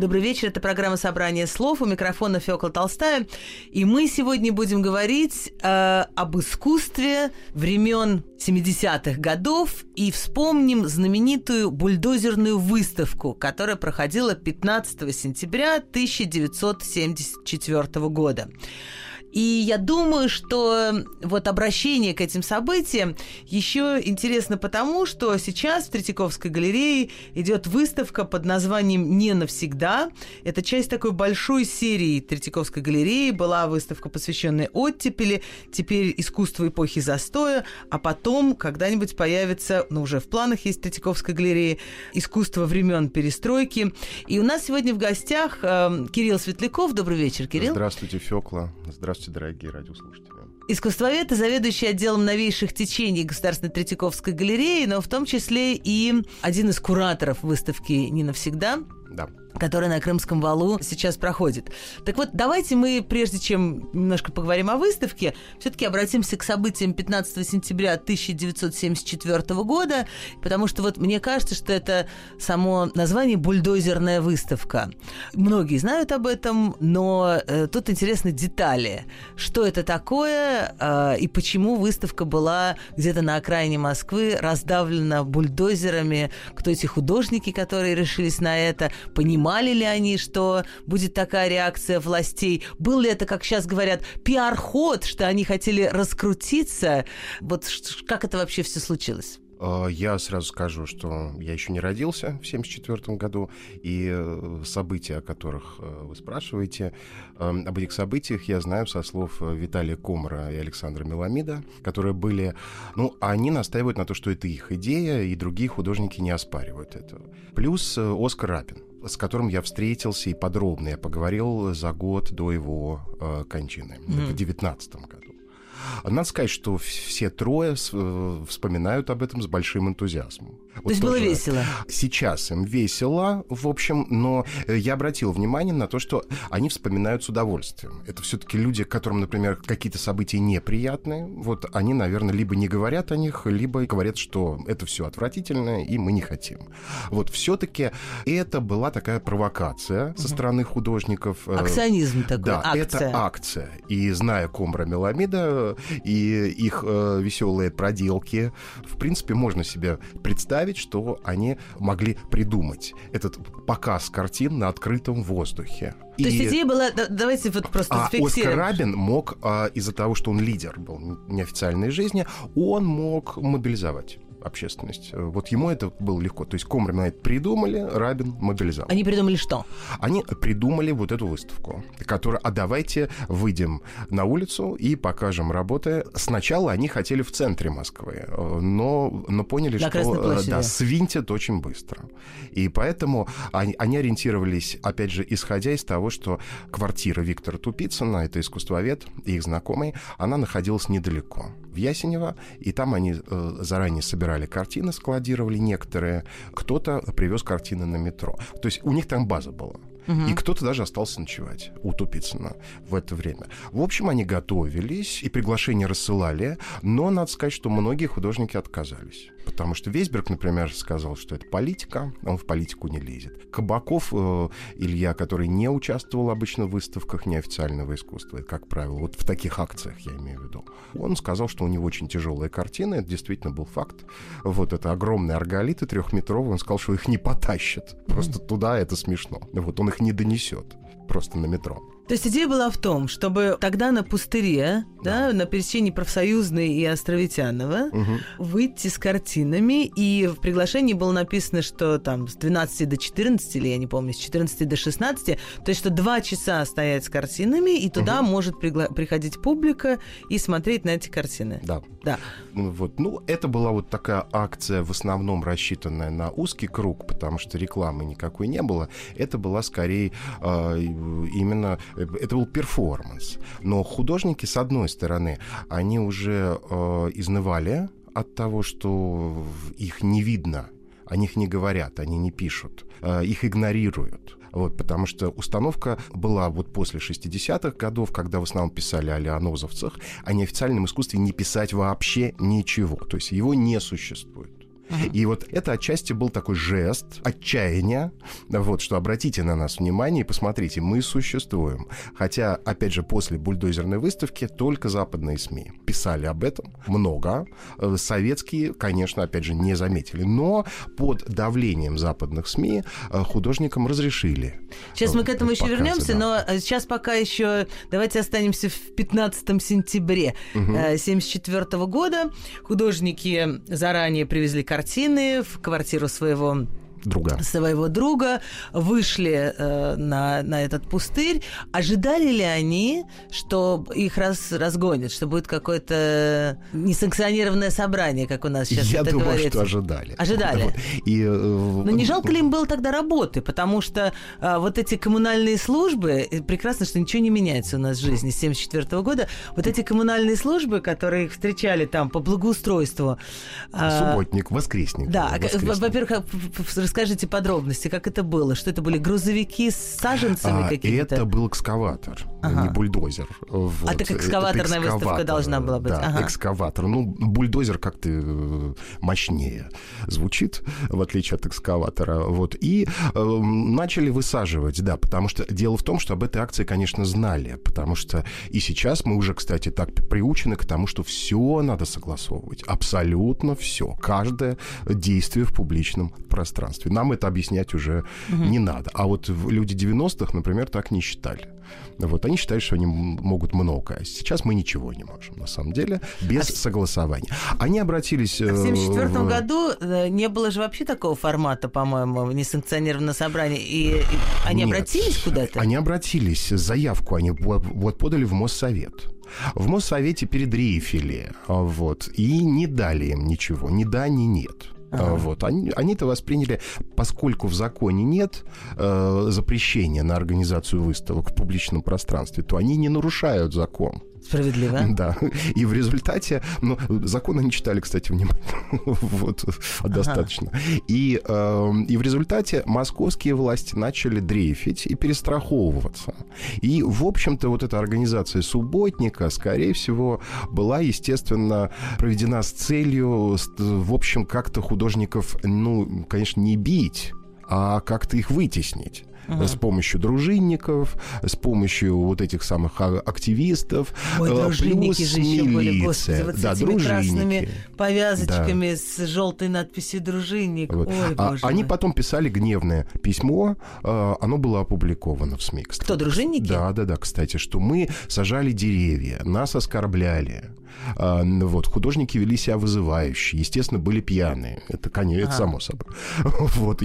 Добрый вечер, это программа «Собрание слов». У микрофона Фёкла Толстая. И мы сегодня будем говорить э, об искусстве времен 70-х годов и вспомним знаменитую бульдозерную выставку, которая проходила 15 сентября 1974 года. И я думаю, что вот обращение к этим событиям еще интересно потому, что сейчас в Третьяковской галерее идет выставка под названием «Не навсегда». Это часть такой большой серии Третьяковской галереи. Была выставка, посвященная оттепели, теперь искусству эпохи застоя, а потом когда-нибудь появится, ну уже в планах есть Третьяковской галереи, искусство времен перестройки. И у нас сегодня в гостях э, Кирилл Светляков. Добрый вечер, Кирилл. Здравствуйте, Фёкла. Здравствуйте. Здравствуйте, дорогие радиослушатели. Искусствовед и заведующий отделом новейших течений Государственной Третьяковской галереи, но в том числе и один из кураторов выставки «Не навсегда». Да которая на Крымском валу сейчас проходит. Так вот, давайте мы, прежде чем немножко поговорим о выставке, все-таки обратимся к событиям 15 сентября 1974 года, потому что вот мне кажется, что это само название «бульдозерная выставка». Многие знают об этом, но э, тут интересны детали. Что это такое э, и почему выставка была где-то на окраине Москвы раздавлена бульдозерами, кто эти художники, которые решились на это, понимают, Понимали ли они, что будет такая реакция властей? Был ли это, как сейчас говорят, пиар-ход, что они хотели раскрутиться? Вот как это вообще все случилось? А, я сразу скажу, что я еще не родился в 1974 году, и э, события, о которых э, вы спрашиваете, эм, об этих событиях я знаю со слов э, Виталия Комара и Александра Меламида, которые были... Ну, они настаивают на то, что это их идея, и другие художники не оспаривают этого. Плюс Оскар Рапин с которым я встретился и подробно я поговорил за год до его э, кончины, mm-hmm. в 2019 году. Надо сказать, что все трое э, вспоминают об этом с большим энтузиазмом. То вот есть было весело? Сейчас им весело, в общем, но э, я обратил внимание на то, что они вспоминают с удовольствием. Это все-таки люди, которым, например, какие-то события неприятные, вот они, наверное, либо не говорят о них, либо говорят, что это все отвратительно, и мы не хотим. Вот все-таки это была такая провокация со стороны художников. Э, Акционизм такой, Да, акция. это акция. И зная Комбра Меламида и их э, веселые проделки, в принципе, можно себе представить, представить, что они могли придумать этот показ картин на открытом воздухе. То и... есть идея была, давайте вот просто а Оскар Рабин мог, а, из-за того, что он лидер был неофициальной жизни, он мог мобилизовать общественность. Вот ему это было легко. То есть Комрина это придумали, Рабин мобилизовал. Они придумали что? Они придумали вот эту выставку, которая, а давайте выйдем на улицу и покажем работы. Сначала они хотели в центре Москвы, но, но поняли, на что э, да, свинтят очень быстро. И поэтому они, они ориентировались, опять же, исходя из того, что квартира Виктора Тупицына, это искусствовед и их знакомый, она находилась недалеко в Ясенево, и там они э, заранее собирали картины, складировали некоторые. Кто-то привез картины на метро. То есть у них там база была. Угу. И кто-то даже остался ночевать у Тупицына в это время. В общем, они готовились и приглашения рассылали, но надо сказать, что многие художники отказались. Потому что Вейсберг, например, сказал, что это политика, он в политику не лезет. Кабаков э, Илья, который не участвовал обычно в выставках неофициального искусства, как правило, вот в таких акциях я имею в виду, он сказал, что у него очень тяжелые картины, это действительно был факт. Вот это огромные арголиты трехметровые, он сказал, что их не потащат. Просто туда это смешно. Вот он их не донесет просто на метро. То есть идея была в том, чтобы тогда на пустыре, да, да на пересечении профсоюзной и островитянова угу. выйти с картинами, и в приглашении было написано, что там с 12 до 14, или я не помню, с 14 до 16, то есть что два часа стоять с картинами, и туда угу. может пригла- приходить публика и смотреть на эти картины. Да. Да. Ну вот, ну, это была вот такая акция, в основном рассчитанная на узкий круг, потому что рекламы никакой не было. Это была скорее э, именно это был перформанс. Но художники, с одной стороны, они уже э, изнывали от того, что их не видно, о них не говорят, они не пишут, э, их игнорируют. Вот, потому что установка была вот после 60-х годов, когда в основном писали о леонозовцах, о неофициальном искусстве не писать вообще ничего. То есть его не существует. И вот это отчасти был такой жест отчаяния, вот, что обратите на нас внимание и посмотрите, мы существуем. Хотя, опять же, после бульдозерной выставки только западные СМИ писали об этом много. Э, советские, конечно, опять же, не заметили. Но под давлением западных СМИ э, художникам разрешили. Сейчас мы к этому еще вернемся, да. но э, сейчас пока еще давайте останемся в 15 сентябре 1974 угу. года. Художники заранее привезли картины картины в квартиру своего друга. своего друга, вышли э, на, на этот пустырь. Ожидали ли они, что их раз, разгонят, что будет какое-то несанкционированное собрание, как у нас сейчас Я это думаю, говорится? что ожидали. Ожидали. Вот. И, э, Но не жалко ли им было тогда работы? Потому что э, вот эти коммунальные службы, э, прекрасно, что ничего не меняется у нас в жизни с 1974 года, вот эти коммунальные службы, которые их встречали там по благоустройству. Э, Субботник, воскресник. Да, во-первых, расскажите подробности, как это было? Что это были грузовики с саженцами а, какими-то? Это был экскаватор, ага. не бульдозер. Вот. А так экскаваторная это выставка должна была быть. Да, ага. экскаватор. Ну, бульдозер как-то э, мощнее звучит, в отличие от экскаватора. Вот. И э, начали высаживать, да, потому что дело в том, что об этой акции, конечно, знали, потому что и сейчас мы уже, кстати, так приучены к тому, что все надо согласовывать, абсолютно все, каждое действие в публичном пространстве пространстве. Нам это объяснять уже угу. не надо. А вот люди 90-х, например, так не считали. Вот они считают, что они могут много. А сейчас мы ничего не можем, на самом деле, без а согласования. Они обратились... А в 1974 в... году э, не было же вообще такого формата, по-моему, несанкционированное собрание. И, и они Нет, обратились куда-то? Они обратились, заявку они вот подали в Моссовет. В Моссовете передрейфили, вот, и не дали им ничего, ни да, ни нет. Ага. Вот. Они, они это восприняли, поскольку в законе нет э, запрещения на организацию выставок в публичном пространстве, то они не нарушают закон. Справедливо. Да. И в результате, ну, закон они читали, кстати, внимательно. вот, достаточно. И, э, и в результате московские власти начали дрейфить и перестраховываться. И, в общем-то, вот эта организация субботника, скорее всего, была, естественно, проведена с целью, в общем, как-то художников, ну, конечно, не бить, а как-то их вытеснить угу. с помощью дружинников, с помощью вот этих самых а, активистов. Ой, э, дружинники плюс же еще были, господи, вот да, с этими красными повязочками да. с желтой надписью «дружинник». Вот. Ой, а, они потом писали гневное письмо, э, оно было опубликовано в СМИ. Кстати. Кто, дружинники? Да, да, да, кстати, что мы сажали деревья, нас оскорбляли. А, вот, художники вели себя вызывающе, естественно, были пьяные. Это, конечно, ага. само собой. Вот,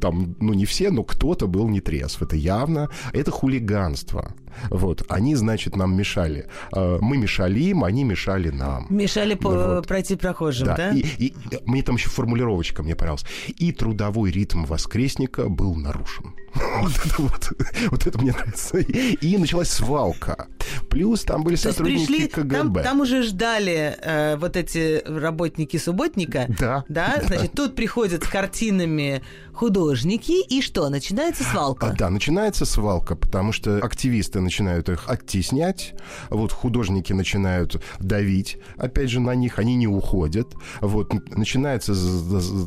там, ну, не все, но кто-то был не трезв. Это явно, это хулиганство. Вот, они, значит, нам мешали. А, мы мешали им, они мешали нам. Мешали по вот. пройти прохожим, да? да? И, и, мне там еще формулировочка мне понравилась. И трудовой ритм воскресника был нарушен. Вот это, вот, вот это мне нравится. И началась свалка. Плюс там были То сотрудники пришли, КГБ. Там, там уже ждали э, вот эти работники субботника. Да. Да, значит, тут приходят с картинами художники, и что, начинается свалка? А, да, начинается свалка, потому что активисты начинают их оттеснять, вот художники начинают давить, опять же, на них, они не уходят, вот, начинается,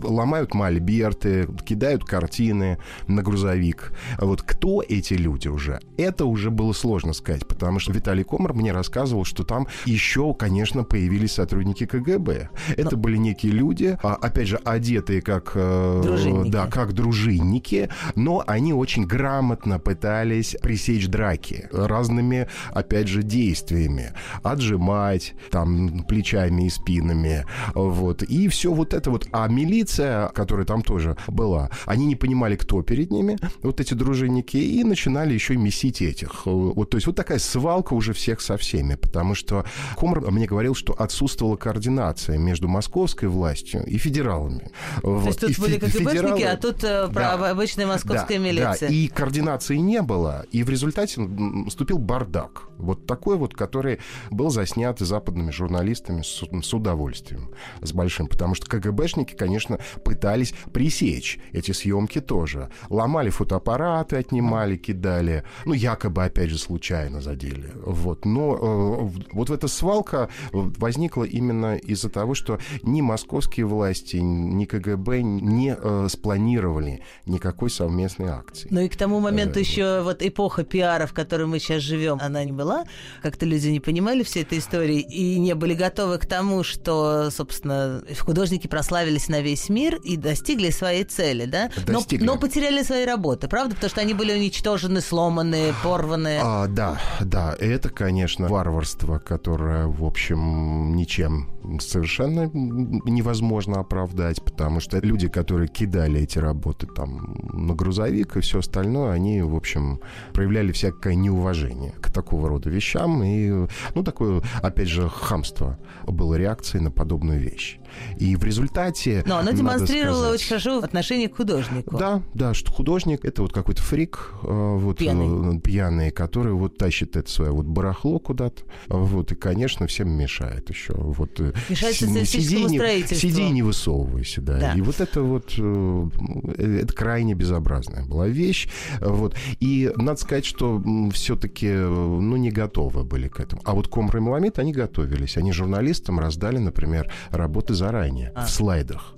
ломают мольберты, кидают картины на грузовик. Вот кто эти люди уже? Это уже было сложно сказать, потому что Виталий Комар мне рассказывал, что там еще, конечно, появились сотрудники КГБ. Это Но... были некие люди, а, опять же, одетые как... Э, Дружинники. Да, как дружинники, но они очень грамотно пытались пресечь драки разными, опять же, действиями. Отжимать там плечами и спинами. Вот. И все вот это вот. А милиция, которая там тоже была, они не понимали, кто перед ними, вот эти дружинники, и начинали еще и месить этих. Вот, то есть вот такая свалка уже всех со всеми, потому что Комар мне говорил, что отсутствовала координация между московской властью и федералами. То вот. есть тут и были КГБшники, а тут э, да, обычная московская да, милиция. Да, и координации не было. И в результате наступил бардак. Вот такой вот, который был заснят западными журналистами с, с удовольствием, с большим. Потому что КГБшники, конечно, пытались пресечь эти съемки тоже. Ломали фотоаппараты, отнимали, кидали. Ну, якобы, опять же, случайно задели. Вот. Но э, вот эта свалка возникла именно из-за того, что ни московские власти, ни КГБ не э, спланировали никакой совместной акции. Ну и к тому моменту э, еще вот эпоха пиара, в которой мы сейчас живем, она не была. Как-то люди не понимали всей этой истории и не были готовы к тому, что, собственно, художники прославились на весь мир и достигли своей цели, да? Достигли. Но, но потеряли свои работы, правда? Потому что они были уничтожены, сломаны, порваны. А, да, да, это, конечно, варварство, которое, в общем, ничем совершенно невозможно оправдать, потому что люди, которые кидали эти работы там на грузовик и все остальное, они, в общем, проявляли всякое неуважение к такого рода вещам. И, ну, такое, опять же, хамство было реакцией на подобную вещь. И в результате... Но оно демонстрировало сказать, очень хорошо отношение к художнику. Да, да, что художник — это вот какой-то фрик, э, вот, пьяный. Э, пьяный, который вот тащит это свое вот барахло куда-то, вот, и, конечно, всем мешает еще. Вот, э, Мешает социалистическому строительству. Сиди и не высовывайся, да. да. И вот это вот, это крайне безобразная была вещь, вот. И надо сказать, что все-таки, ну, не готовы были к этому. А вот Комр и Маламид, они готовились. Они журналистам раздали, например, работы заранее а. в слайдах.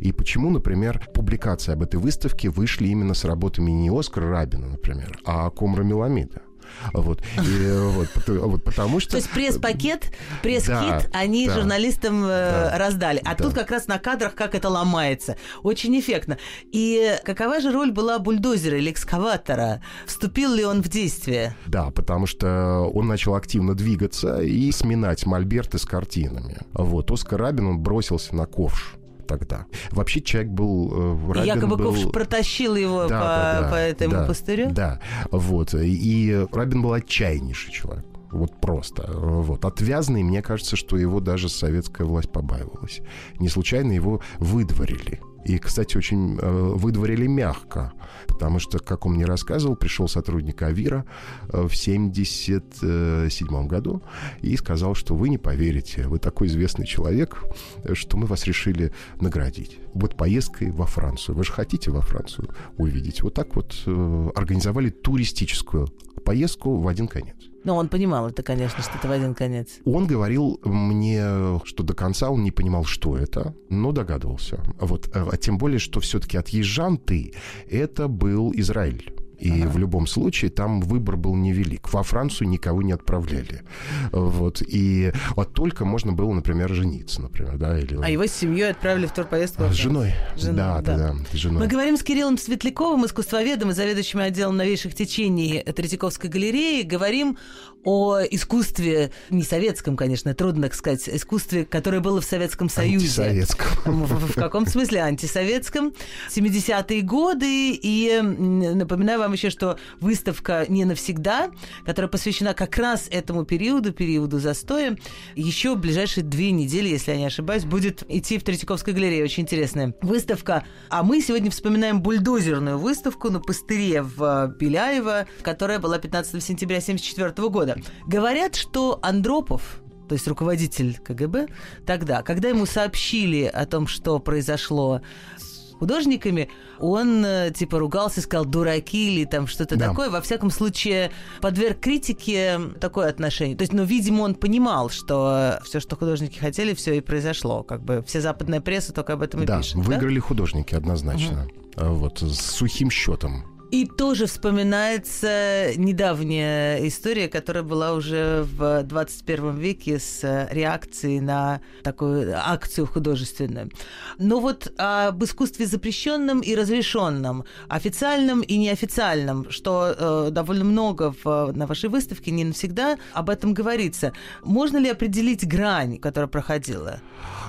И почему, например, публикации об этой выставке вышли именно с работами не Оскара Рабина, например, а Комра Меламида? Вот. И, вот, вот, потому что... То есть пресс-пакет, пресс-кит да, они да, журналистам э, да, раздали. А да. тут как раз на кадрах, как это ломается. Очень эффектно. И какова же роль была бульдозера или экскаватора? Вступил ли он в действие? Да, потому что он начал активно двигаться и сминать мольберты с картинами. Вот. Оскар Рабин, он бросился на ковш тогда. Вообще человек был... Э, Рабин Якобы был... Ковш протащил его да, по, да, да, по этому да, пустырю? Да, вот. И Рабин был отчаяннейший человек. Вот просто. Вот. Отвязный, мне кажется, что его даже советская власть побаивалась. Не случайно его выдворили. И, кстати, очень э, выдворили мягко, потому что, как он мне рассказывал, пришел сотрудник Авира э, в 1977 году и сказал, что вы не поверите, вы такой известный человек, что мы вас решили наградить. Вот поездкой во Францию. Вы же хотите во Францию увидеть? Вот так вот э, организовали туристическую поездку в один конец. Но он понимал это, конечно, что это в один конец. Он говорил мне, что до конца он не понимал, что это, но догадывался. Вот, а тем более, что все-таки отъезжан ты, это был Израиль. И ага. в любом случае там выбор был невелик. Во Францию никого не отправляли. Вот. И вот только можно было, например, жениться, например, да, или... А его с семьей отправили в турпоездку? С женой. женой. Да, да, да, да, женой. Мы говорим с Кириллом Светляковым, искусствоведом и заведующим отделом новейших течений Третьяковской галереи. Говорим о искусстве, не советском, конечно, трудно сказать, искусстве, которое было в Советском Союзе. Антисоветском. В, в каком смысле антисоветском? 70-е годы. И напоминаю вам еще, что выставка «Не навсегда», которая посвящена как раз этому периоду, периоду застоя, еще в ближайшие две недели, если я не ошибаюсь, будет идти в Третьяковской галерее. Очень интересная выставка. А мы сегодня вспоминаем бульдозерную выставку на пустыре в Беляево, которая была 15 сентября 1974 года. Говорят, что Андропов, то есть руководитель КГБ, тогда, когда ему сообщили о том, что произошло с художниками, он э, типа ругался, сказал дураки или там что-то да. такое. Во всяком случае, подверг критике такое отношение. То есть, ну, видимо, он понимал, что все, что художники хотели, все и произошло. Как бы вся западная пресса только об этом и да, пишет. Выиграли да? художники однозначно. Угу. Вот, с сухим счетом. И тоже вспоминается недавняя история, которая была уже в 21 веке с реакцией на такую акцию художественную. Но вот об искусстве запрещенном и разрешенном, официальном и неофициальном, что э, довольно много в, на вашей выставке, не навсегда об этом говорится. Можно ли определить грань, которая проходила?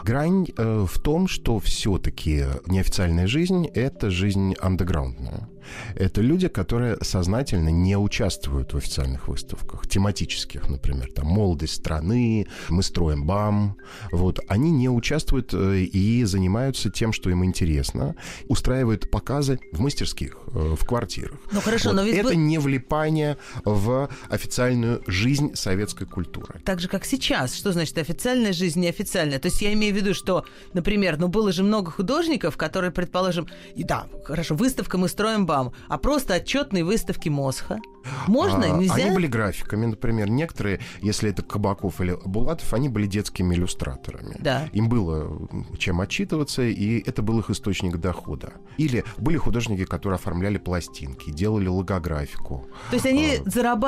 Грань э, в том, что все-таки неофициальная жизнь — это жизнь андеграундная. Это люди, которые сознательно не участвуют в официальных выставках, тематических, например, там «Молодость страны», «Мы строим БАМ». Вот, они не участвуют э, и занимаются тем, что им интересно, устраивают показы в мастерских, э, в квартирах. Ну хорошо, Вот но ведь... Это вы- не влипание в официальную жизнь советской культуры. Так же, как сейчас. Что значит официальная жизнь, неофициальная? То есть я имею в виду, что, например, ну было же много художников, которые, предположим, и да, хорошо, выставка мы строим БАМ, а просто отчетные выставки Мосха. Можно? А, Нельзя? Они были графиками, например. Некоторые, если это Кабаков или Булатов, они были детскими иллюстраторами. Да. Им было чем отчитываться, и это был их источник дохода. Или были художники, которые оформляли пластинки, делали логографику. То есть они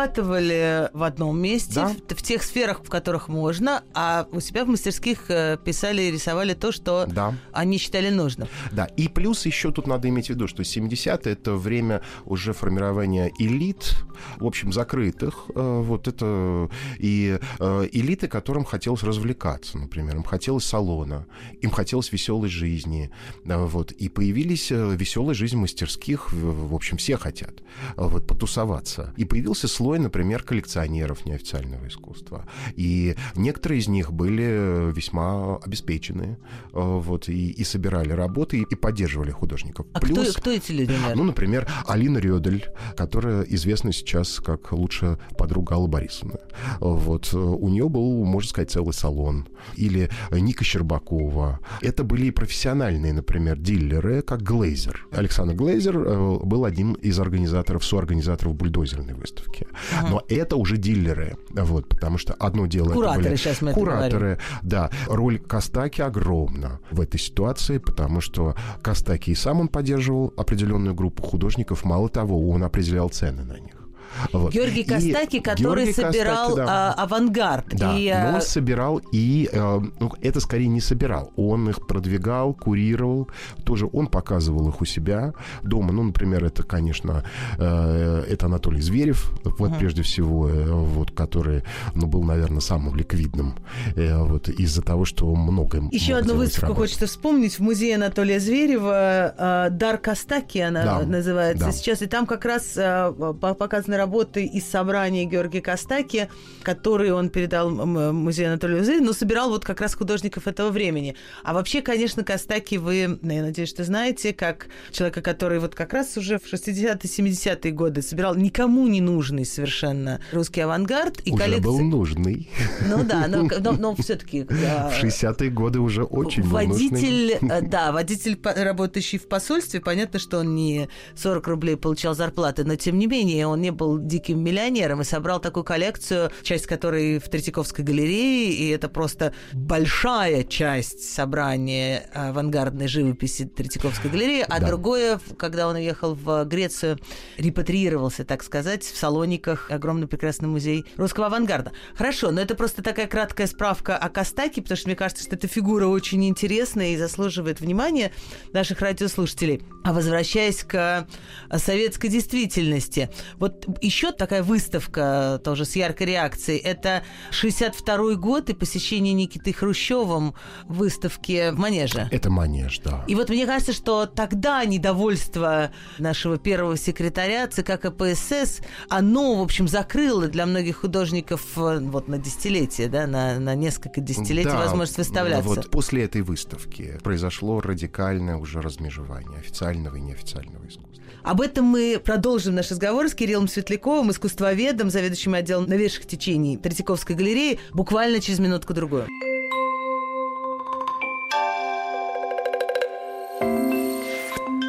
зарабатывали в одном месте, Да. в, в тех сферах, в которых можно, а у себя в мастерских э, писали и рисовали то, что Да. они считали нужным. Да, и плюс еще тут надо иметь в виду, что 70-е это время уже формирования элит, в общем, закрытых. Э, Вот это и э, элиты, которым хотелось развлекаться, например. Им хотелось салона, им хотелось веселой жизни. Э, Вот. И появились веселая жизнь мастерских, в общем, все хотят вот, потусоваться. И появился слой, например, коллекционеров неофициального искусства. И некоторые из них были весьма обеспечены, вот, и, и собирали работы, и, и поддерживали художников. А Плюс, кто, кто эти люди? например? ну, например, Алина Рёдель, которая известна сейчас как лучшая подруга Аллы Борисовны. Вот. э, У нее был, можно сказать, целый салон. Или Ника Щербакова. Это были и профессиональные, например, дилеры, как Глейзер. Александр Глейзер э, был одним из организаторов, соорганизаторов бульдозерной выставки. Но это уже дилеры. Вот, потому что одно дело... это Кураторы, были сейчас мы это Кураторы, да. Роль Костаки огромна в этой ситуации, потому что Костаки и сам он поддерживал определенную группу художников. Мало того, он определял цены на них. Вот. Георгий И Костаки, который Георгий Костаки, собирал да. а, авангард. Да, и, но а, он собирал и... э, ну, это скорее не собирал. Он их продвигал, курировал. Тоже он показывал их у себя дома. Ну, например, это, конечно, э, это Анатолий Зверев, вот прежде всего, э, вот, который, ну, был, наверное, самым ликвидным. э, вот, из-за того, что много им Еще одну выставку работ. хочется вспомнить. В музее Анатолия Зверева э, «Дар Костаки» она Да, называется да. сейчас. И там как раз э, по- показаны работы из собрания Георгия Костаки, которые он передал музею Анатолию Звереву, но собирал вот как раз художников этого времени. А вообще, конечно, Костаки вы, ну, я надеюсь, что знаете, как человека, который вот как раз уже в 60-е, 70-е годы собирал никому не нужный совершенно русский авангард. И Уже коллекция... был нужный. Ну да, но, но, все-таки... В 60-е годы уже очень был нужный. Водитель, э, да, водитель, работающий в посольстве, понятно, что он не 40 рублей получал зарплаты, но тем не менее он не был диким миллионером и собрал такую коллекцию, часть которой в Третьяковской галерее, и это просто большая часть собрания авангардной живописи Третьяковской галереи, а Да. другое, когда он уехал в Грецию, репатриировался, так сказать, в Салониках, огромный прекрасный музей русского авангарда. Хорошо, но это просто такая краткая справка о Костаке, потому что мне кажется, что эта фигура очень интересная и заслуживает внимания наших радиослушателей. А возвращаясь к э, советской действительности, вот еще такая выставка тоже с яркой реакцией, это 62 год и посещение Никиты Хрущевым выставки в Манеже. Это манеж, да. И вот мне кажется, что тогда недовольство нашего первого секретаря ЦК КПСС, оно, в общем, закрыло для многих художников э, вот на десятилетие, да, на, на несколько десятилетий Да, возможность выставляться. Вот после этой выставки произошло радикальное уже размежевание официального и неофициального искусства. Об этом мы продолжим наш разговор с Кириллом Светляковым, искусствоведом, заведующим отделом новейших течений Третьяковской галереи, буквально через минутку-другую.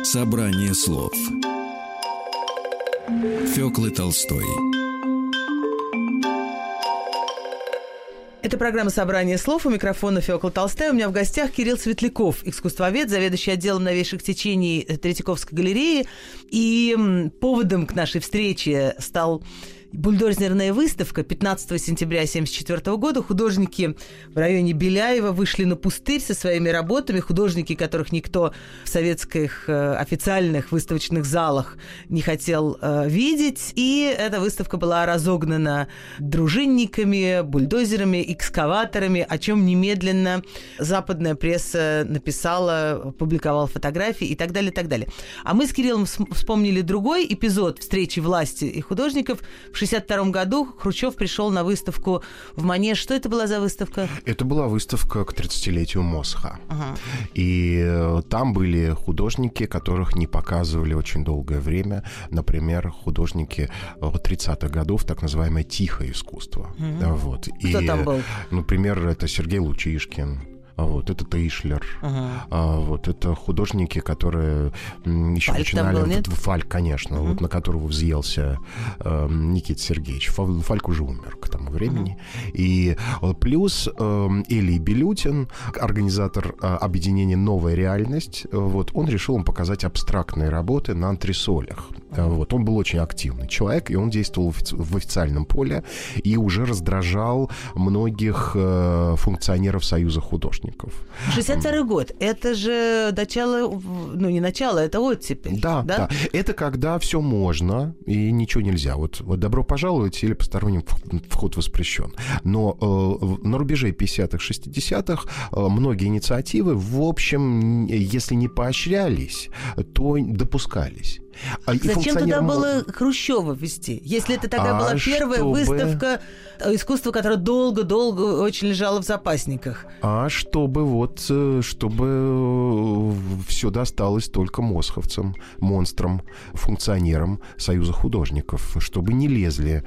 Собрание слов. Фёклы Толстой Это программа «Собрание слов». У микрофона Феокла Толстая. У меня в гостях Кирилл Светляков, искусствовед, заведующий отделом новейших течений Третьяковской галереи. И поводом к нашей встрече стал бульдозерная выставка 15 сентября 1974 года. Художники в районе Беляева вышли на пустырь со своими работами. Художники, которых никто в советских э, официальных выставочных залах не хотел э, видеть. И эта выставка была разогнана дружинниками, бульдозерами, экскаваторами, о чем немедленно западная пресса написала, публиковала фотографии и так далее, и так далее. А мы с Кириллом вспомнили другой эпизод встречи власти и художников в 1962 году Хрущев пришел на выставку в Манеж. Что это была за выставка? Это была выставка к 30-летию Мосха. Ага. И э, там были художники, которых не показывали очень долгое время. Например, художники 30-х э, годов, так называемое тихое искусство. Угу. Вот. Кто И, там был? Например, это Сергей Лучишкин, вот это Тейшлер, ага. а, вот это художники, которые еще Фальк начинали... Был, нет? Фальк, конечно, угу. вот на которого взъелся э, Никита Сергеевич. Фальк уже умер к тому времени. Угу. И э, плюс э, Элий Белютин, организатор э, объединения «Новая реальность», вот, он решил им показать абстрактные работы на антресолях. Угу. Вот, он был очень активный человек, и он действовал в, официальном поле и уже раздражал многих э, функционеров Союза художников художников. 62 год. Это же начало, ну не начало, это оттепель. Да, да, да. Это когда все можно и ничего нельзя. Вот, вот добро пожаловать или посторонним вход воспрещен. Но э, на рубеже 50-х, 60-х э, многие инициативы, в общем, если не поощрялись, то допускались. А Зачем туда было Хрущева ввести? Если это тогда а была первая чтобы... выставка э, искусства, которое долго-долго очень лежало в запасниках. А чтобы вот, э, чтобы э, все досталось только мосховцам, монстрам, функционерам Союза художников, чтобы не лезли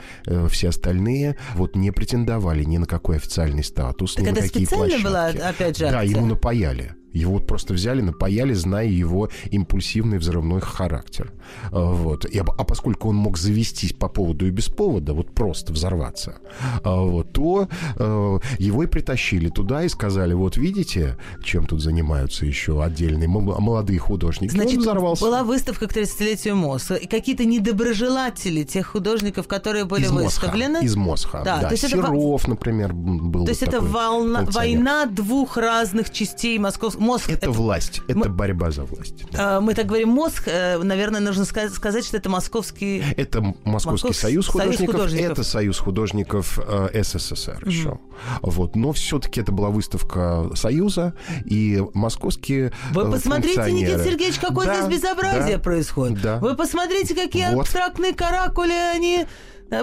все остальные, вот не претендовали ни на какой официальный статус, так ни на какие площадки. была, опять же, акция? Да, ему напаяли. Его просто взяли, напаяли, зная его импульсивный взрывной характер. А, вот. И, а поскольку он мог завестись по поводу и без повода, вот просто взорваться, а, вот, то э, его и притащили туда и сказали, вот видите, чем тут занимаются еще отдельные молодые художники. Значит, он взорвался. была выставка к 30-летию МОС. И какие-то недоброжелатели тех художников, которые были из выставлены. Мосха, из Мосха, да. да. То есть Серов, это... например, был То есть это волна... война двух разных частей московского мозг... Это, это власть, это мы, борьба за власть. Да. Мы так говорим мозг, э, наверное, нужно сказать, что это московский... Это Московский Москов... союз, художников, союз художников, это союз художников э, СССР угу. еще. Вот. Но все-таки это была выставка Союза, и московские Вы э, посмотрите, Никита Сергеевич, какое да, здесь безобразие да, происходит. Да. Вы посмотрите, какие вот. абстрактные каракули они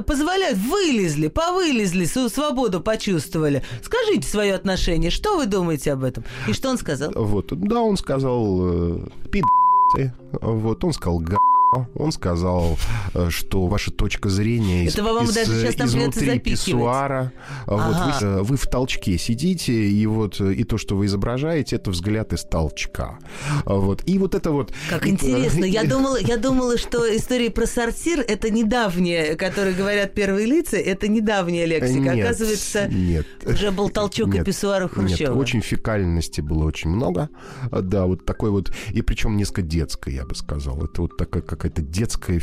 позволяют, вылезли, повылезли, свою свободу почувствовали. Скажите свое отношение, что вы думаете об этом? И что он сказал? Вот, да, он сказал, э, пи***, вот, он сказал, га он сказал, э, что ваша точка зрения из, вам из, даже сейчас изнутри писсуара. Ага. Вот вы, э, вы в толчке сидите, и вот и то, что вы изображаете, это взгляд из толчка. Вот. И вот это вот... Как интересно. Я думала, я думала, что история про сортир — это недавняя, которые говорят первые лица, это недавняя лексика. Нет, Оказывается, нет. уже был толчок нет, и писсуар у Хрущева. Нет, очень фекальности было очень много. Да, вот такой вот... И причем несколько детской, я бы сказал. Это вот такая, как какая-то детская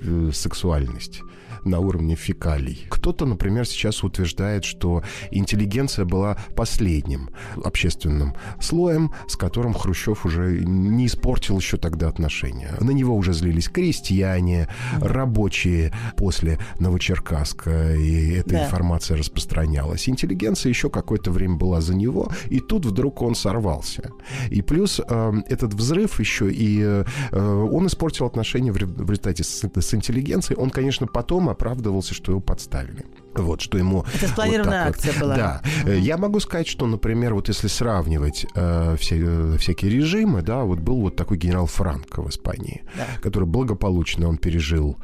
э, сексуальность на уровне фекалий. Кто-то, например, сейчас утверждает, что интеллигенция была последним общественным слоем, с которым Хрущев уже не испортил еще тогда отношения. На него уже злились крестьяне, рабочие после Новочеркасска, и эта да. информация распространялась. Интеллигенция еще какое-то время была за него, и тут вдруг он сорвался. И плюс э, этот взрыв еще и э, он испортил отношения в результате с, с интеллигенцией. Он, конечно, потом оправдывался, что его подставили. Вот, что ему... Это спланированная вот акция вот. была. Да. Угу. Я могу сказать, что, например, вот если сравнивать э, все, э, всякие режимы, да, вот был вот такой генерал Франко в Испании, да. который благополучно он пережил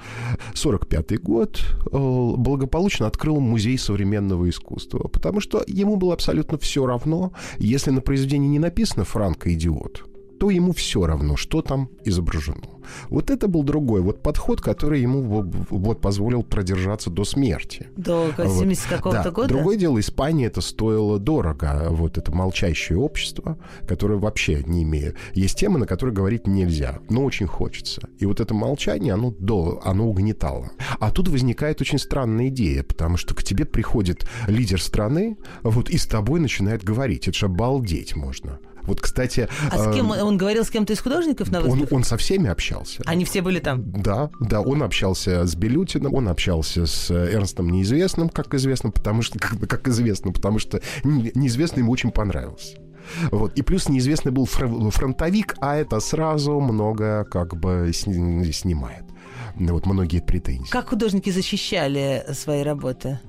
45-й год, э, благополучно открыл музей современного искусства, потому что ему было абсолютно все равно, если на произведении не написано «Франко идиот», то ему все равно, что там изображено. Вот это был другой вот подход, который ему вот позволил продержаться до смерти. До 70 вот. какого-то да. года? Другое дело, Испании это стоило дорого. Вот это молчащее общество, которое вообще не имеет... Есть темы, на которые говорить нельзя, но очень хочется. И вот это молчание, оно, до, оно угнетало. А тут возникает очень странная идея, потому что к тебе приходит лидер страны, вот, и с тобой начинает говорить. Это же обалдеть можно. Вот, кстати... А с кем? Э, он говорил с кем-то из художников на выставке? Он, он со всеми общался. Они все были там? Да, да. Он общался с Белютиным, он общался с э, Эрнстом Неизвестным, как известно, потому что... Как, как известно, потому что неизвестный ему очень понравился. Вот. И плюс неизвестный был фронтовик, а это сразу много как бы снимает. Вот многие претензии. Как художники защищали свои работы?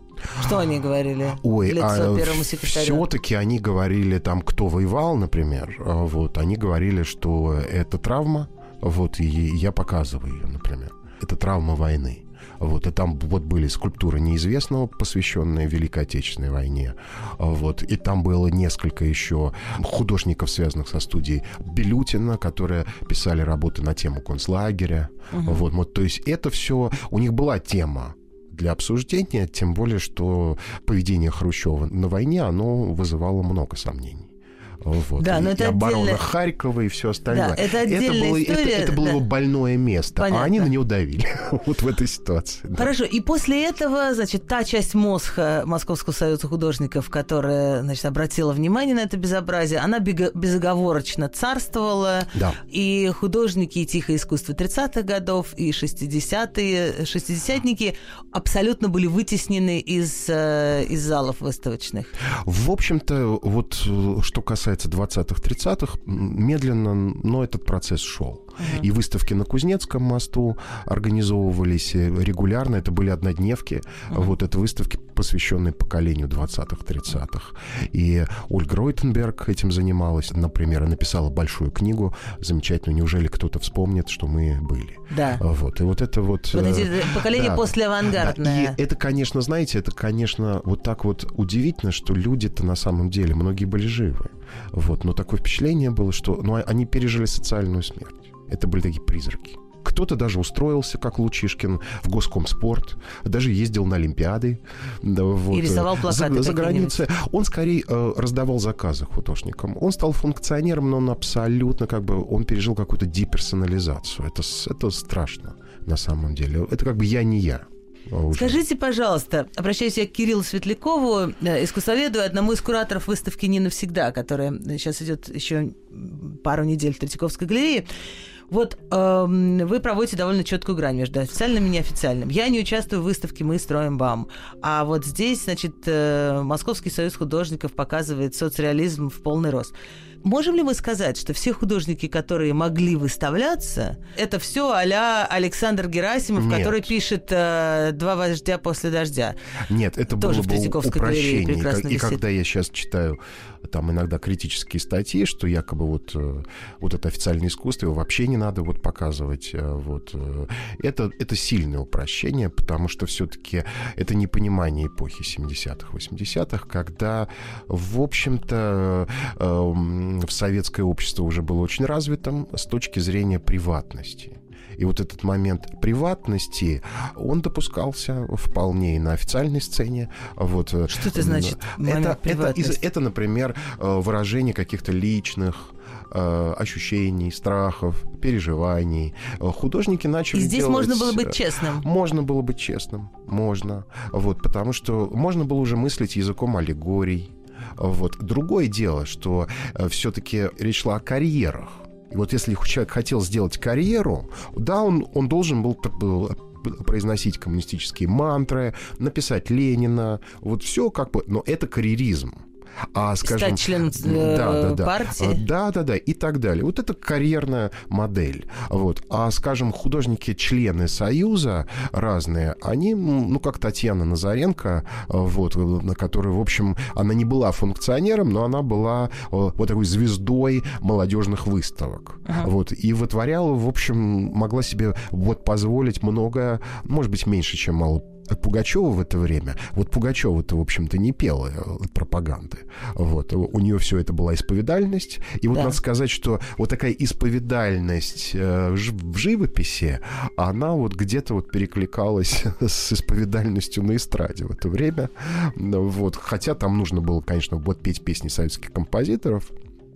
Что они говорили? Ой, а первому секретарю? Все-таки они говорили там, кто воевал, например. А, вот, они говорили, что это травма, вот, и я показываю ее, например. Это травма войны. Вот, и там вот были скульптуры неизвестного, посвященные Великой Отечественной войне. А, вот, и там было несколько еще художников, связанных со студией Белютина, которые писали работы на тему концлагеря. Угу. Вот, вот, то есть это все... У них была тема для обсуждения, тем более, что поведение Хрущева на войне, оно вызывало много сомнений. Вот. Да, но и, это и отдельно... оборона Харькова и все остальное. Да, это отдельная это было, история. Это, это было да. его больное место, Понятно. а они на него давили вот в этой ситуации. Хорошо, да. и после этого, значит, та часть МОСХа, Московского союза художников, которая, значит, обратила внимание на это безобразие, она безоговорочно царствовала, да. и художники и тихое искусство 30-х годов, и 60-е, шестидесятники абсолютно были вытеснены из, э, из залов выставочных. В общем-то, вот э, что касается касается 20-х, 30-х, медленно, но этот процесс шел. Uh-huh. И выставки на Кузнецком мосту организовывались регулярно. Это были однодневки. Uh-huh. Вот это выставки, посвященные поколению 20-х, 30-х. И Ольга Ройтенберг этим занималась, например, и написала большую книгу замечательную. Неужели кто-то вспомнит, что мы были? Да. Вот. И вот это вот... вот эти э, поколение да, послеавангардное. Да. И это, конечно, знаете, это, конечно, вот так вот удивительно, что люди-то на самом деле, многие были живы. Вот. Но такое впечатление было, что ну, они пережили социальную смерть. Это были такие призраки. Кто-то даже устроился, как Лучишкин, в Госкомспорт, даже ездил на Олимпиады. Вот, и рисовал плакаты. За, за границей. Он скорее э, раздавал заказы художникам. Он стал функционером, но он абсолютно как бы, он пережил какую-то деперсонализацию. Это, это страшно на самом деле. Это как бы я не я. А уже. Скажите, пожалуйста, обращаюсь я к Кириллу Светлякову, э, искусствоведу, одному из кураторов выставки «Не навсегда», которая сейчас идет еще пару недель в Третьяковской галерее. Вот э, вы проводите довольно четкую грань между официальным и неофициальным. Я не участвую в выставке «Мы строим БАМ». А вот здесь, значит, э, Московский союз художников показывает соцреализм в полный рост. Можем ли мы сказать, что все художники, которые могли выставляться, это все а-ля Александр Герасимов, Нет. который пишет э, «Два вождя после дождя»? Нет, это Тоже было бы упрощение. И, и когда я сейчас читаю там иногда критические статьи, что якобы вот, э, вот это официальное искусство, его вообще не надо вот показывать. Э, вот. Э, это, это сильное упрощение, потому что все-таки это непонимание эпохи 70-х, 80-х, когда, в общем-то, в советское общество уже было очень развитым с точки зрения приватности. И вот этот момент приватности, он допускался вполне и на официальной сцене. Вот. Что это значит? Это, это, это, например, выражение каких-то личных Э, ощущений, страхов, переживаний. Э, художники начали И здесь делать... можно было быть честным. Можно было быть честным, можно. Вот, потому что можно было уже мыслить языком аллегорий. Вот. Другое дело, что э, все-таки речь шла о карьерах. И вот если человек хотел сделать карьеру, да, он, он должен был произносить коммунистические мантры, написать Ленина, вот все как бы, но это карьеризм а, скажем... Стать членом э, да, да, да. партии. Да, да, да, и так далее. Вот это карьерная модель. Вот. А, скажем, художники-члены Союза разные, они, ну, как Татьяна Назаренко, вот, на которой, в общем, она не была функционером, но она была вот такой звездой молодежных выставок. Ага. Вот. И вытворяла, в общем, могла себе вот позволить многое, может быть, меньше, чем мало Пугачева в это время, вот Пугачева-то, в общем-то, не пела э, пропаганды. Вот. У нее все это была исповедальность. И вот да. надо сказать, что вот такая исповедальность э, в живописи, она вот где-то вот перекликалась с исповедальностью на эстраде в это время. Вот. Хотя там нужно было, конечно, вот петь песни советских композиторов.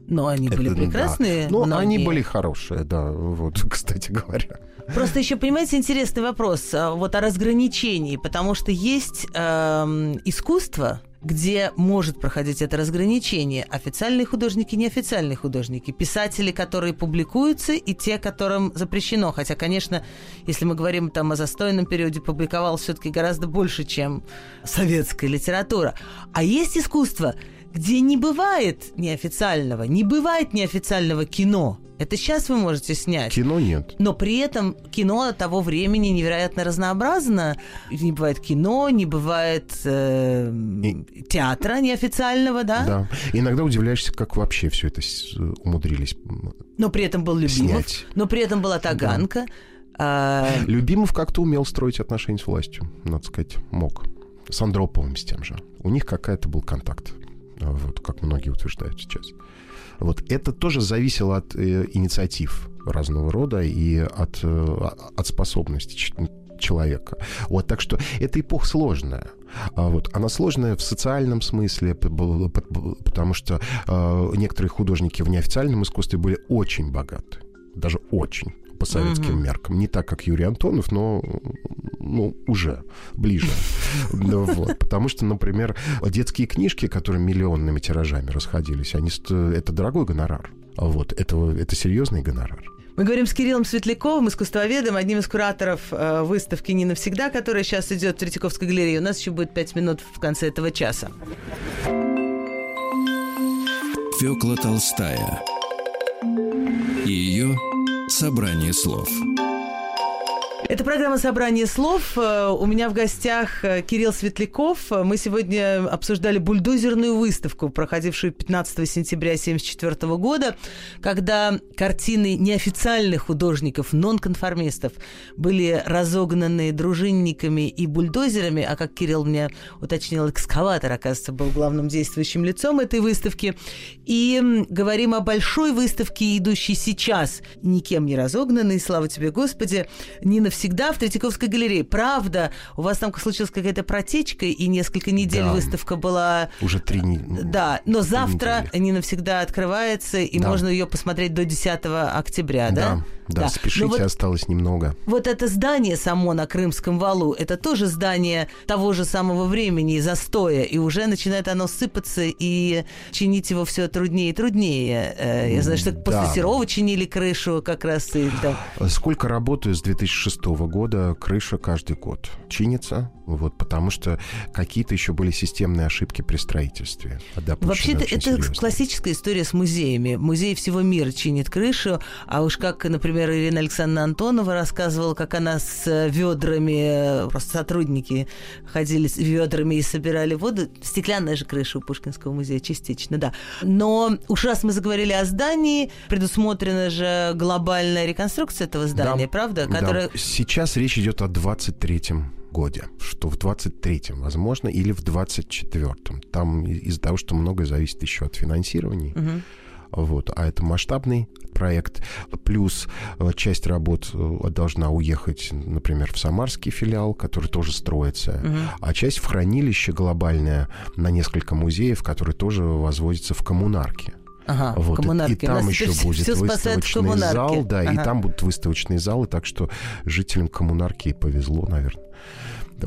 Но они это, были прекрасные. Да. Но они были хорошие, да, вот, кстати говоря. Просто еще, понимаете, интересный вопрос а, вот о разграничении, потому что есть э, искусство, где может проходить это разграничение. Официальные художники, неофициальные художники. Писатели, которые публикуются, и те, которым запрещено. Хотя, конечно, если мы говорим там о застойном периоде, публиковал все-таки гораздо больше, чем советская литература. А есть искусство, где не бывает неофициального, не бывает неофициального кино. Это сейчас вы можете снять. Кино нет. Но при этом кино того времени невероятно разнообразно. Не бывает кино, не бывает э, И... театра неофициального, да? Да. иногда удивляешься, как вообще все это умудрились Но при этом был Любимов. Снять. Но при этом была Таганка. Да. А... Любимов как-то умел строить отношения с властью, надо сказать, мог. С Андроповым с тем же. У них какая-то был контакт вот, как многие утверждают сейчас. Вот это тоже зависело от э, инициатив разного рода и от, э, от способности человека. Вот, так что эта эпоха сложная. А вот, она сложная в социальном смысле, потому что э, некоторые художники в неофициальном искусстве были очень богаты. Даже очень по советским угу. меркам. Не так, как Юрий Антонов, но ну, уже ближе. Вот. Потому что, например, детские книжки, которые миллионными тиражами расходились, они, это дорогой гонорар. Вот. Это, это серьезный гонорар. Мы говорим с Кириллом Светляковым, искусствоведом, одним из кураторов э, выставки «Не навсегда», которая сейчас идет в Третьяковской галерее. У нас еще будет пять минут в конце этого часа. Фёкла Толстая и ее Собрание слов. Это программа «Собрание слов». Э, у меня в гостях э, Кирилл Светляков. Мы сегодня обсуждали бульдозерную выставку, проходившую 15 сентября 1974 года, когда картины неофициальных художников, нонконформистов, были разогнаны дружинниками и бульдозерами, а как Кирилл мне уточнил, экскаватор, оказывается, был главным действующим лицом этой выставки. И говорим о большой выставке, идущей сейчас, никем не разогнанной, слава тебе, Господи, не навсегда всегда в Третьяковской галерее. Правда, у вас там случилась какая-то протечка, и несколько недель да. выставка была... Уже три недели. Да, но завтра недели. не навсегда открывается, и да. можно ее посмотреть до 10 октября, да? Да. Да, да. спешите, вот, осталось немного. Вот это здание само на Крымском валу, это тоже здание того же самого времени, застоя, и уже начинает оно сыпаться, и чинить его все труднее и труднее. Э, я знаю, что да. после Серова чинили крышу как раз. И, да. Сколько работаю с 2006 года, крыша каждый год чинится, вот, потому что какие-то еще были системные ошибки при строительстве. Вообще-то это серьезно. классическая история с музеями. Музей всего мира чинит крышу, а уж как, например, Ирина Александровна Антонова рассказывала, как она с ведрами, просто сотрудники ходили с ведрами и собирали воду. Стеклянная же крыша у Пушкинского музея частично, да. Но уж раз мы заговорили о здании, предусмотрена же глобальная реконструкция этого здания, да, правда? Которая... Да. Сейчас речь идет о 23-м годе, что в 23-м, возможно, или в 24-м. Там из-за того, что многое зависит еще от финансирования. Угу. Вот, а это масштабный проект. Плюс э, часть работ э, должна уехать, например, в Самарский филиал, который тоже строится, угу. а часть в хранилище глобальное на несколько музеев, который тоже возводится в коммунарке. Ага, вот. И, и там еще будет выставочный зал, да, ага. и там будут выставочные залы, так что жителям коммунарки повезло, наверное.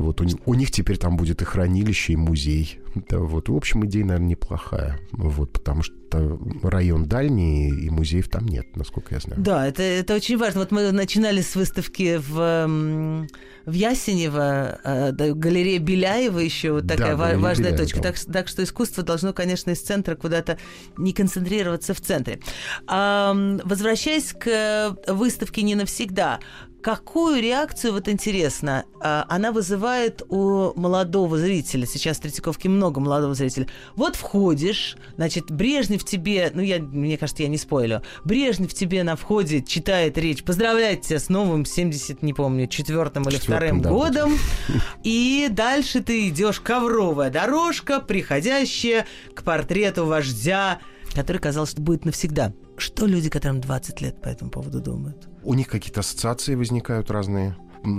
Вот у, у них теперь там будет и хранилище, и музей. Да, вот. В общем, идея, наверное, неплохая. Вот, потому что район дальний, и музеев там нет, насколько я знаю. Да, это, это очень важно. Вот мы начинали с выставки в, в Ясенево, э, галерея Беляева еще вот такая да, важная Беляева, точка. Да. Так, так что искусство должно, конечно, из центра куда-то не концентрироваться в центре. А, возвращаясь к выставке не навсегда, какую реакцию, вот интересно, а, она вызывает у молодого зрителя? Сейчас в Третьяковке много молодого зрителя. Вот входишь, значит, Брежнев тебе, ну, я, мне кажется, я не спойлю, Брежнев тебе на входе читает речь, поздравляет тебя с новым 70, не помню, четвертым или вторым да, годом, и дальше ты идешь ковровая дорожка, приходящая к портрету вождя, который казалось, что будет навсегда. Что люди, которым 20 лет по этому поводу думают? У них какие-то ассоциации возникают разные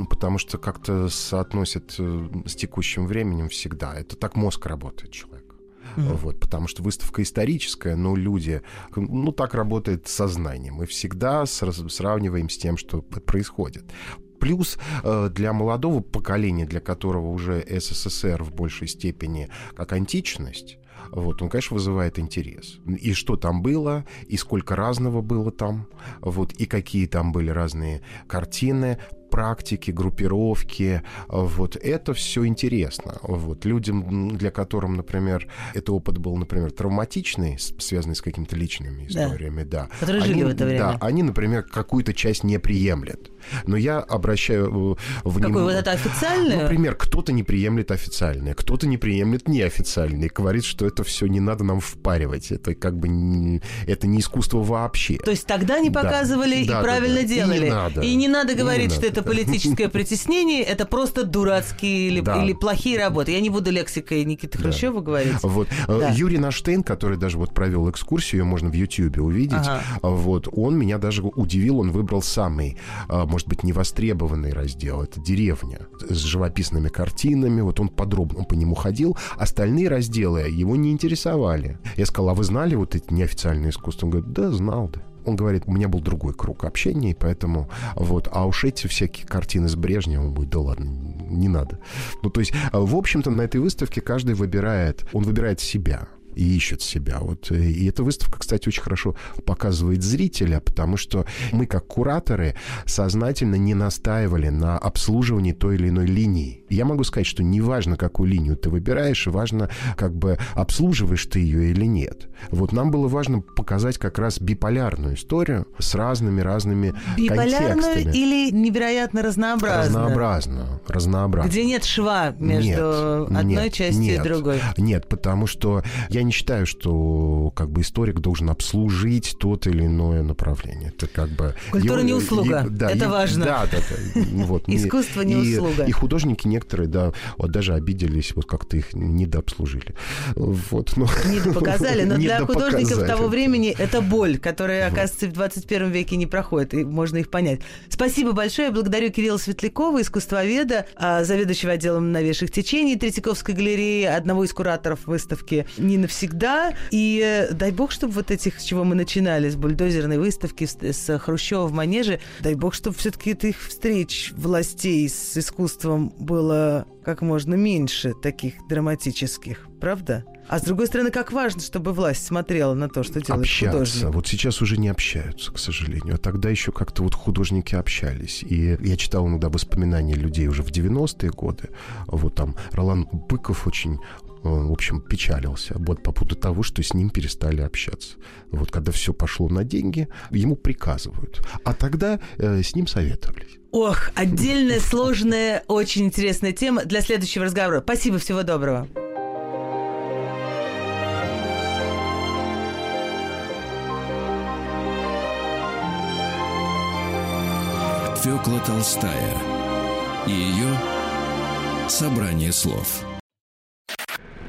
потому что как-то соотносят э, с текущим временем всегда. Это так мозг работает человек. Mm-hmm. Вот, потому что выставка историческая, но люди, ну, так работает сознание. Мы всегда сравниваем с тем, что происходит. Плюс э, для молодого поколения, для которого уже СССР в большей степени как античность, вот, он, конечно, вызывает интерес. И что там было, и сколько разного было там, вот, и какие там были разные картины, практики, группировки, вот это все интересно. Вот людям, для которым, например, этот опыт был, например, травматичный, связанный с какими-то личными историями, да, да. которые они, жили в это время. Да, они, например, какую-то часть не приемлят. Но я обращаю э, внимание... Какое вот это официальное? Например, кто-то не приемлет официальное, кто-то не приемлет неофициальное, говорит, что это все не надо нам впаривать, это как бы не, это не искусство вообще. То есть тогда не показывали да, и да, правильно да, делали. И не надо, и не надо говорить, не что надо, это политическое притеснение, это просто дурацкие или, или плохие работы. Я не буду лексикой Никиты Хрущева говорить. Вот. Э, Юрий Наштейн, который даже вот провел экскурсию, ее можно в Ютьюбе увидеть, ага. вот, он меня даже удивил, он выбрал самый э, может быть, невостребованный раздел. Это деревня с живописными картинами. Вот он подробно по нему ходил. Остальные разделы его не интересовали. Я сказал, а вы знали вот эти неофициальные искусства? Он говорит, да, знал, да. Он говорит, у меня был другой круг общения, и поэтому вот, а уж эти всякие картины с Брежневым, говорит, да ладно, не надо. Ну, то есть, в общем-то, на этой выставке каждый выбирает, он выбирает себя и ищет себя. Вот. Э, и эта выставка, кстати, очень хорошо показывает зрителя, потому что мы, как кураторы, сознательно не настаивали на обслуживании той или иной линии. Я могу сказать, что неважно, какую линию ты выбираешь, важно, как бы обслуживаешь ты ее или нет. Вот нам было важно показать как раз биполярную историю с разными-разными Биполярную контекстами. или невероятно разнообразную? Разнообразно. Разнообразно. Где нет шва между нет, одной нет, частью нет, и другой? Нет, потому что я не считаю, что как бы историк должен обслужить тот или иное направление. Это как бы... Культура его, не услуга. И, да, это и, важно. Да, да, да. Вот. Искусство не услуга. И художники некоторые, да, вот даже обиделись, вот как-то их недообслужили. Вот, ну, недопоказали, но для художников того времени это боль, которая, оказывается, в 21 веке не проходит, и можно их понять. Спасибо большое. Я благодарю Кирилла Светлякова, искусствоведа, а, заведующего отделом новейших течений Третьяковской галереи, одного из кураторов выставки «Не навсегда». И э, дай бог, чтобы вот этих, с чего мы начинали, с бульдозерной выставки, с, с Хрущева в Манеже, дай бог, чтобы все-таки этих встреч властей с искусством было как можно меньше таких драматических, правда? А с другой стороны, как важно, чтобы власть смотрела на то, что делает Общаться. художник. Вот сейчас уже не общаются, к сожалению. А тогда еще как-то вот художники общались. И я читал иногда воспоминания людей уже в 90-е годы. Вот там Ролан Быков очень в общем, печалился вот по поводу того, что с ним перестали общаться. Вот когда все пошло на деньги, ему приказывают. А тогда э, с ним советовались. Ох, отдельная, сложная, очень интересная тема для следующего разговора. Спасибо, всего доброго. Фёкла Толстая и ее собрание слов.